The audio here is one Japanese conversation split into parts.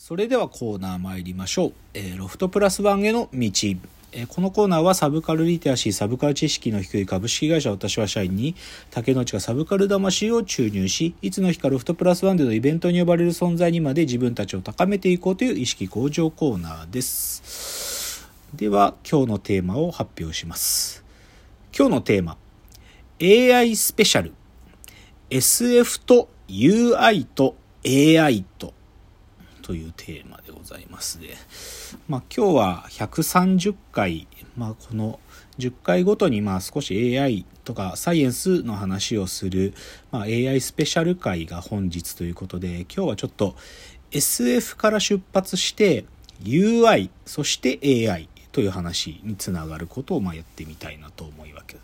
それではコーナー参りましょう。えー、ロフトプラスワンへの道。えー、このコーナーはサブカルリテラシー、サブカル知識の低い株式会社私は社員に竹之内がサブカル魂を注入し、いつの日かロフトプラスワンでのイベントに呼ばれる存在にまで自分たちを高めていこうという意識向上コーナーです。では、今日のテーマを発表します。今日のテーマ、AI スペシャル。SF と UI と AI とというテーマでございますで、まあ、今日は130回、まあ、この10回ごとにまあ少し AI とかサイエンスの話をする、まあ、AI スペシャル回が本日ということで今日はちょっと SF から出発して UI そして AI という話につながることをまあやってみたいなと思いわけ。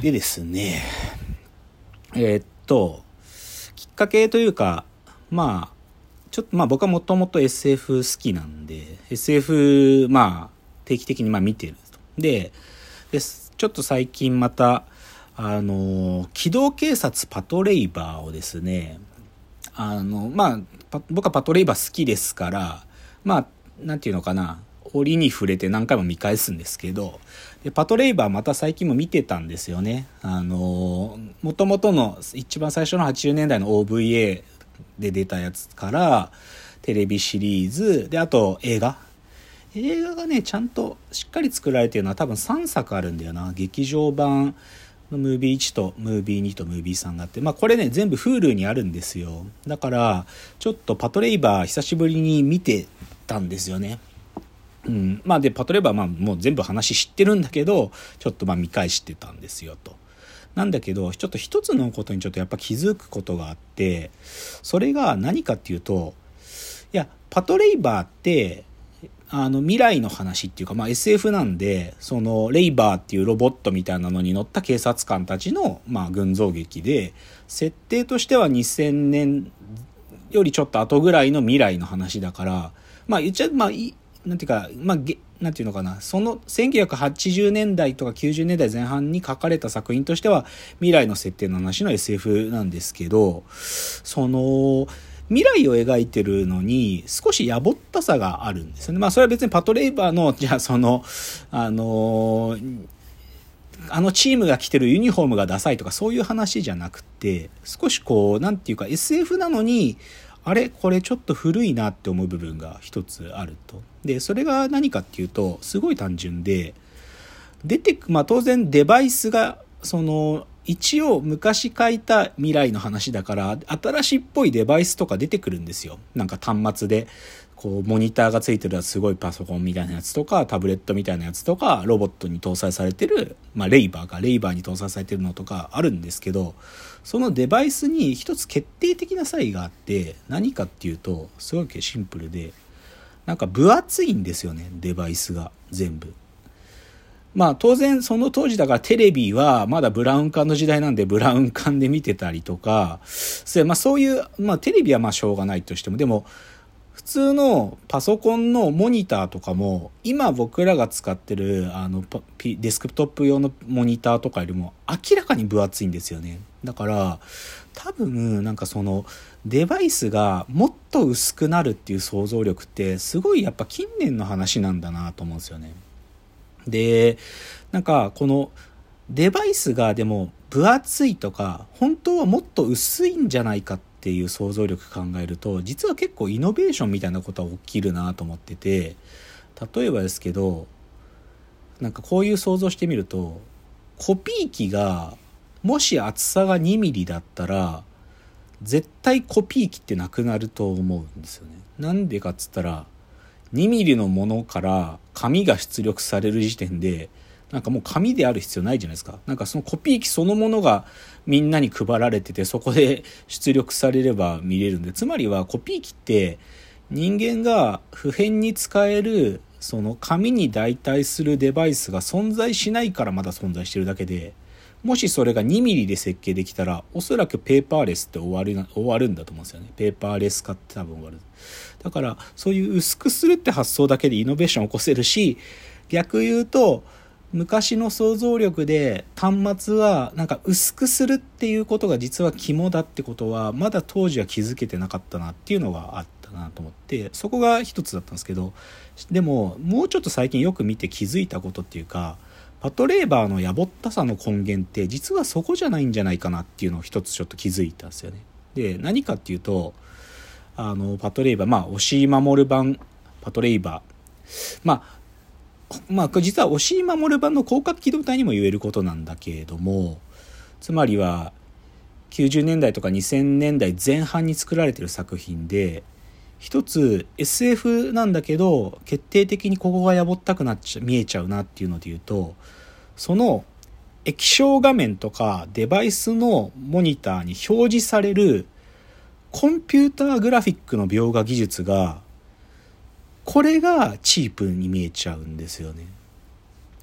でですねえー、っときっかけというかまあちょっとまあ僕はもともと SF 好きなんで、SF まあ定期的にまあ見てると。で、でちょっと最近また、あの、機動警察パトレイバーをですね、あの、まあ、僕はパトレイバー好きですから、まあ、なんていうのかな、折に触れて何回も見返すんですけど、でパトレイバーまた最近も見てたんですよね。あの、もともとの一番最初の80年代の OVA で出たやつからテレビシリーズであと映画。映画がねちゃんとしっかり作られてるのは多分3作あるんだよな。劇場版のムービー1とムービー2とムービー3があって。まあこれね全部 Hulu にあるんですよ。だからちょっとパトレイバー久しぶりに見てたんですよね。うん、まあでパトレイバーまあもう全部話知ってるんだけどちょっとまあ見返してたんですよと。なんだけど、ちょっと一つのことにちょっとやっぱ気づくことがあって、それが何かっていうと、いや、パトレイバーって、あの、未来の話っていうか、まあ SF なんで、その、レイバーっていうロボットみたいなのに乗った警察官たちの、まあ群像劇で、設定としては2000年よりちょっと後ぐらいの未来の話だから、まあ言っちゃ、まあ、なんていうか、まあ、なんていうのかな、その1980年代とか90年代前半に書かれた作品としては、未来の設定の話の SF なんですけど、その、未来を描いてるのに少しやぼったさがあるんですよね。まあそれは別にパトレイバーの、じゃあその、あのあのチームが着てるユニフォームがダサいとかそういう話じゃなくて、少しこう、なんていうか SF なのに、あれこれちょっと古いなって思う部分が一つあると。で、それが何かっていうと、すごい単純で、出てく、まあ当然デバイスが、その、一応昔書いた未来の話だから、新しいっぽいデバイスとか出てくるんですよ。なんか端末で、こう、モニターがついてるすごいパソコンみたいなやつとか、タブレットみたいなやつとか、ロボットに搭載されてる、まあレイバーか、レイバーに搭載されてるのとかあるんですけど、そのデバイスに一つ決定的な差異があって何かっていうとすごいシンプルでなんか分厚いんですよねデバイスが全部。まあ当然その当時だからテレビはまだブラウン管の時代なんでブラウン管で見てたりとか、まあそういう、まあテレビはまあしょうがないとしても、でも普通のパソコンのモニターとかも、今僕らが使ってるあのデスクトップ用のモニターとかよりも明らかに分厚いんですよね。だから、多分なんかそのデバイスがもっと薄くなるっていう想像力ってすごいやっぱ近年の話なんだなと思うんですよね。で、なんかこのデバイスがでも分厚いとか本当はもっと薄いんじゃないかっていう想像力考えると実は結構イノベーションみたいなことは起きるなと思ってて例えばですけどなんかこういう想像してみるとコピー機がもし厚さが2ミリだったら絶対コピー機ってなくなると思うんですよね。なんでかっつったら2ミリのものから紙が出力される時点でなんかもう紙である必要ないじゃないですか。なんかそのコピー機そのものがみんなに配られてて、そこで出力されれば見れるんで、つまりはコピー機って人間が普遍に使えるその紙に代替するデバイスが存在しないからまだ存在してるだけで、もしそれが2ミリで設計できたら、おそらくペーパーレスって終わる終わるんだと思うんですよね。ペーパーレス化って多分終わる。だから、そういう薄くするって発想だけでイノベーションを起こせるし、逆言うと、昔の想像力で端末はなんか薄くするっていうことが実は肝だってことはまだ当時は気づけてなかったなっていうのがあったなと思ってそこが一つだったんですけどでももうちょっと最近よく見て気づいたことっていうかパトレーバーのやぼったさの根源って実はそこじゃないんじゃないかなっていうのを一つちょっと気づいたんですよね。で何かっていうとあのパトレーバーまあ押井守る版パトレーバーまあまあ、実は押井守る版の広角機動隊にも言えることなんだけれどもつまりは90年代とか2000年代前半に作られてる作品で一つ SF なんだけど決定的にここがやぼったくなっちゃ見えちゃうなっていうので言うとその液晶画面とかデバイスのモニターに表示されるコンピューターグラフィックの描画技術がこれがチープに見えちゃうんですよね。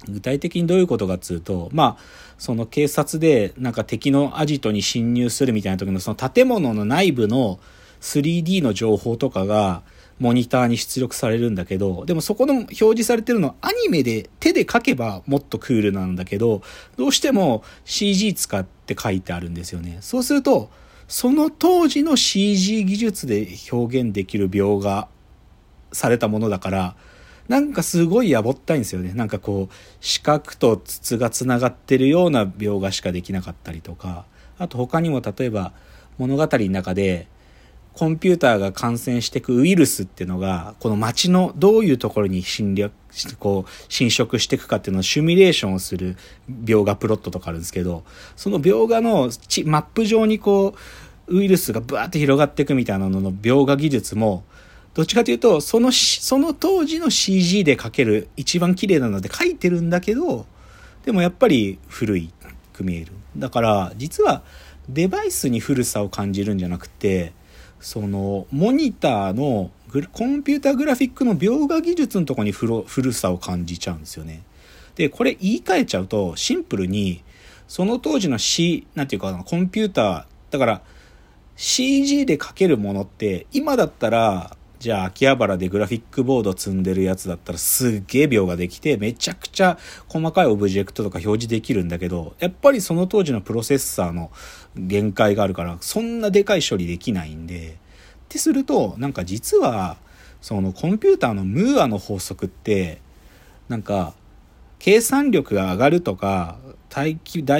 具体的にどういうことかっつうと、まあ、その警察でなんか敵のアジトに侵入するみたいな時のその建物の内部の 3D の情報とかがモニターに出力されるんだけど、でもそこの表示されてるのアニメで手で描けばもっとクールなんだけど、どうしても CG 使って書いてあるんですよね。そうすると、その当時の CG 技術で表現できる描画されたものだから、なんかすごいやぼったいんですよね。なんかこう、四角と筒がつながってるような描画しかできなかったりとか、あと他にも例えば物語の中で、コンピューターが感染していくウイルスっていうのが、この街のどういうところに侵略、こう、侵食していくかっていうのをシミュレーションをする描画プロットとかあるんですけど、その描画のマップ上にこう、ウイルスがブワーって広がっていくみたいなのの描画技術も、どっちかというと、その、その当時の CG で描ける一番綺麗なので描いてるんだけど、でもやっぱり古いく見える。だから、実はデバイスに古さを感じるんじゃなくて、その、モニターのコンピューターグラフィックの描画技術のとこに古さを感じちゃうんですよね。で、これ言い換えちゃうと、シンプルに、その当時の C、なんていうか、コンピューター、だから CG で描けるものって、今だったら、じゃあ秋葉原でグラフィックボード積んでるやつだったらすっげえ秒ができてめちゃくちゃ細かいオブジェクトとか表示できるんだけどやっぱりその当時のプロセッサーの限界があるからそんなでかい処理できないんでってするとなんか実はそのコンピューターのムーアの法則ってなんか計算力が上がるとか大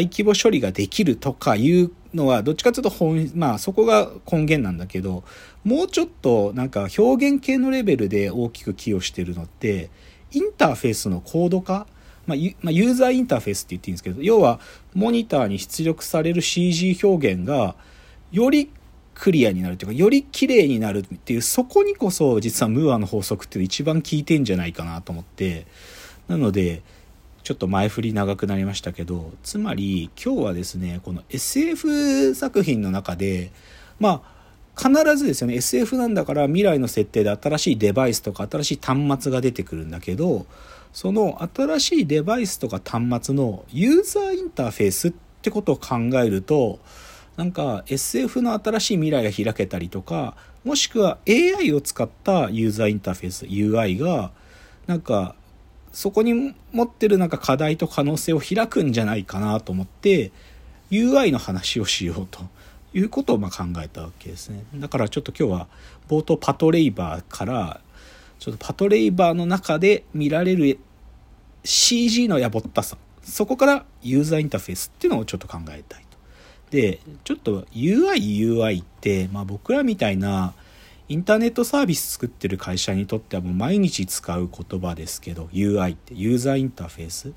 規模処理ができるとかいうのはどっちかというと本まあそこが根源なんだけどもうちょっとなんか表現系のレベルで大きく寄与してるのってインターフェースのコード化？まあ、ユーザーインターフェースって言っていいんですけど要はモニターに出力される CG 表現がよりクリアになるというかより綺麗になるっていうそこにこそ実はムーアの法則っていう一番効いてんじゃないかなと思って。なのでちょっと前振り長くなりましたけどつまり今日はですねこの SF 作品の中でまあ必ずですよね SF なんだから未来の設定で新しいデバイスとか新しい端末が出てくるんだけどその新しいデバイスとか端末のユーザーインターフェースってことを考えるとなんか SF の新しい未来が開けたりとかもしくは AI を使ったユーザーインターフェース UI がなんかそこに持ってるなんか課題と可能性を開くんじゃないかなと思って UI の話をしようということをま考えたわけですね。だからちょっと今日は冒頭パトレイバーからちょっとパトレイバーの中で見られる CG のやぼったさそこからユーザーインターフェースっていうのをちょっと考えたいと。でちょっと UIUI って、まあ、僕らみたいなインターネットサービス作ってる会社にとってはもう毎日使う言葉ですけど UI ってユーザーインターフェース。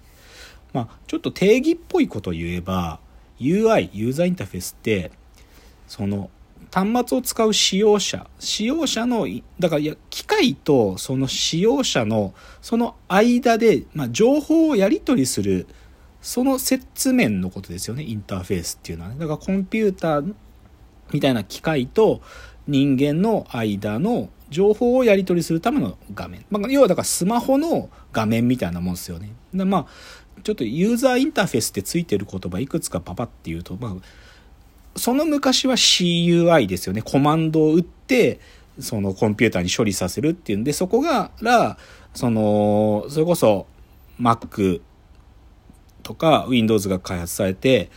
まあちょっと定義っぽいことを言えば UI ユーザーインターフェースってその端末を使う使用者使用者のだから機械とその使用者のその間で、まあ、情報をやり取りするその接面のことですよねインターフェースっていうのはね。だからコンピューターみたいな機械と人間の間の情報をやり取りするための画面。まあ、要はだからスマホの画面みたいなもんですよね。でまあ、ちょっとユーザーインターフェースってついてる言葉いくつかパパっていうと、まあ、その昔は CUI ですよね。コマンドを打って、そのコンピューターに処理させるっていうんで、そこがら、その、それこそ Mac とか Windows が開発されて、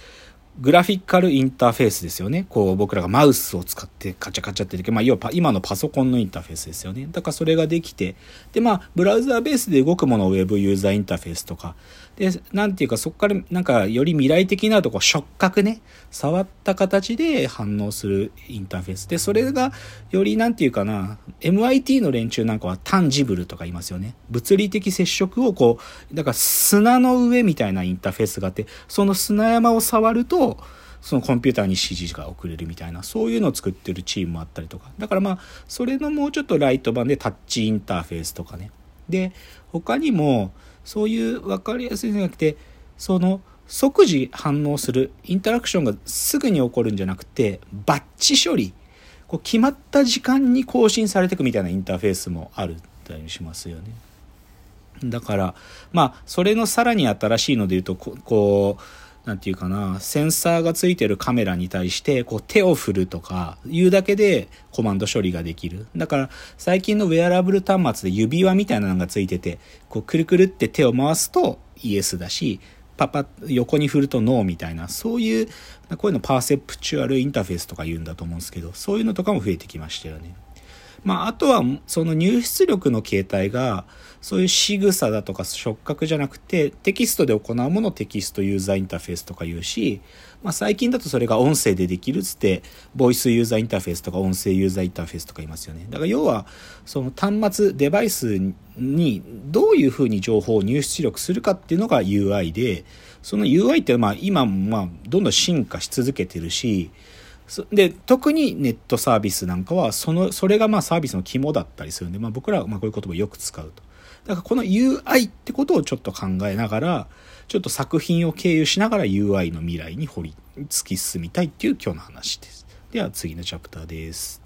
グラフィカルインターフェースですよね。こう僕らがマウスを使ってカチャカチャってできる。まあ要は今のパソコンのインターフェースですよね。だからそれができて、でまあブラウザーベースで動くものを Web ユーザーインターフェースとか、で、なんていうかそこからなんかより未来的なとこ触覚ね、触った形で反応するインターフェース。で、それがよりなんていうかな、MIT の連中なんかはタンジブルとか言いますよね。物理的接触をこう、だから砂の上みたいなインターフェースがあって、その砂山を触ると、そのコンピューターに指示が送れるみたいな、そういうのを作ってるチームもあったりとか。だからまあ、それのもうちょっとライト版でタッチインターフェースとかね。で、他にも、そういう分かりやすいんじゃなくて、その、即時反応する、インタラクションがすぐに起こるんじゃなくて、バッチ処理。こう決まった時間に更新されていくみたいなインターフェースもあるったりしますよね。だから、まあ、それのさらに新しいので言うと、こう、なんていうかな、センサーがついてるカメラに対して、こう手を振るとか、いうだけでコマンド処理ができる。だから、最近のウェアラブル端末で指輪みたいなのがついてて、こうくるくるって手を回すとイエスだし、パパ横に振るとノーみたいな、そういう、こういうのパーセプチュアルインターフェースとか言うんだと思うんですけど、そういうのとかも増えてきましたよね。まあ、あとは、その入出力の形態が、そういう仕草だとか触覚じゃなくて、テキストで行うものをテキストユーザーインターフェースとか言うし、まあ、最近だとそれが音声でできるっつって、ボイスユーザーインターフェースとか音声ユーザーインターフェースとか言いますよね。だから要は、その端末、デバイスにどういうふうに情報を入出力するかっていうのが UI で、その UI ってまあ今まあどんどん進化し続けてるし、で、特にネットサービスなんかは、その、それがまあサービスの肝だったりするんで、まあ僕らはまあこういう言葉をよく使うと。だからこの UI ってことをちょっと考えながら、ちょっと作品を経由しながら UI の未来に掘り、突き進みたいっていう今日の話です。では次のチャプターです。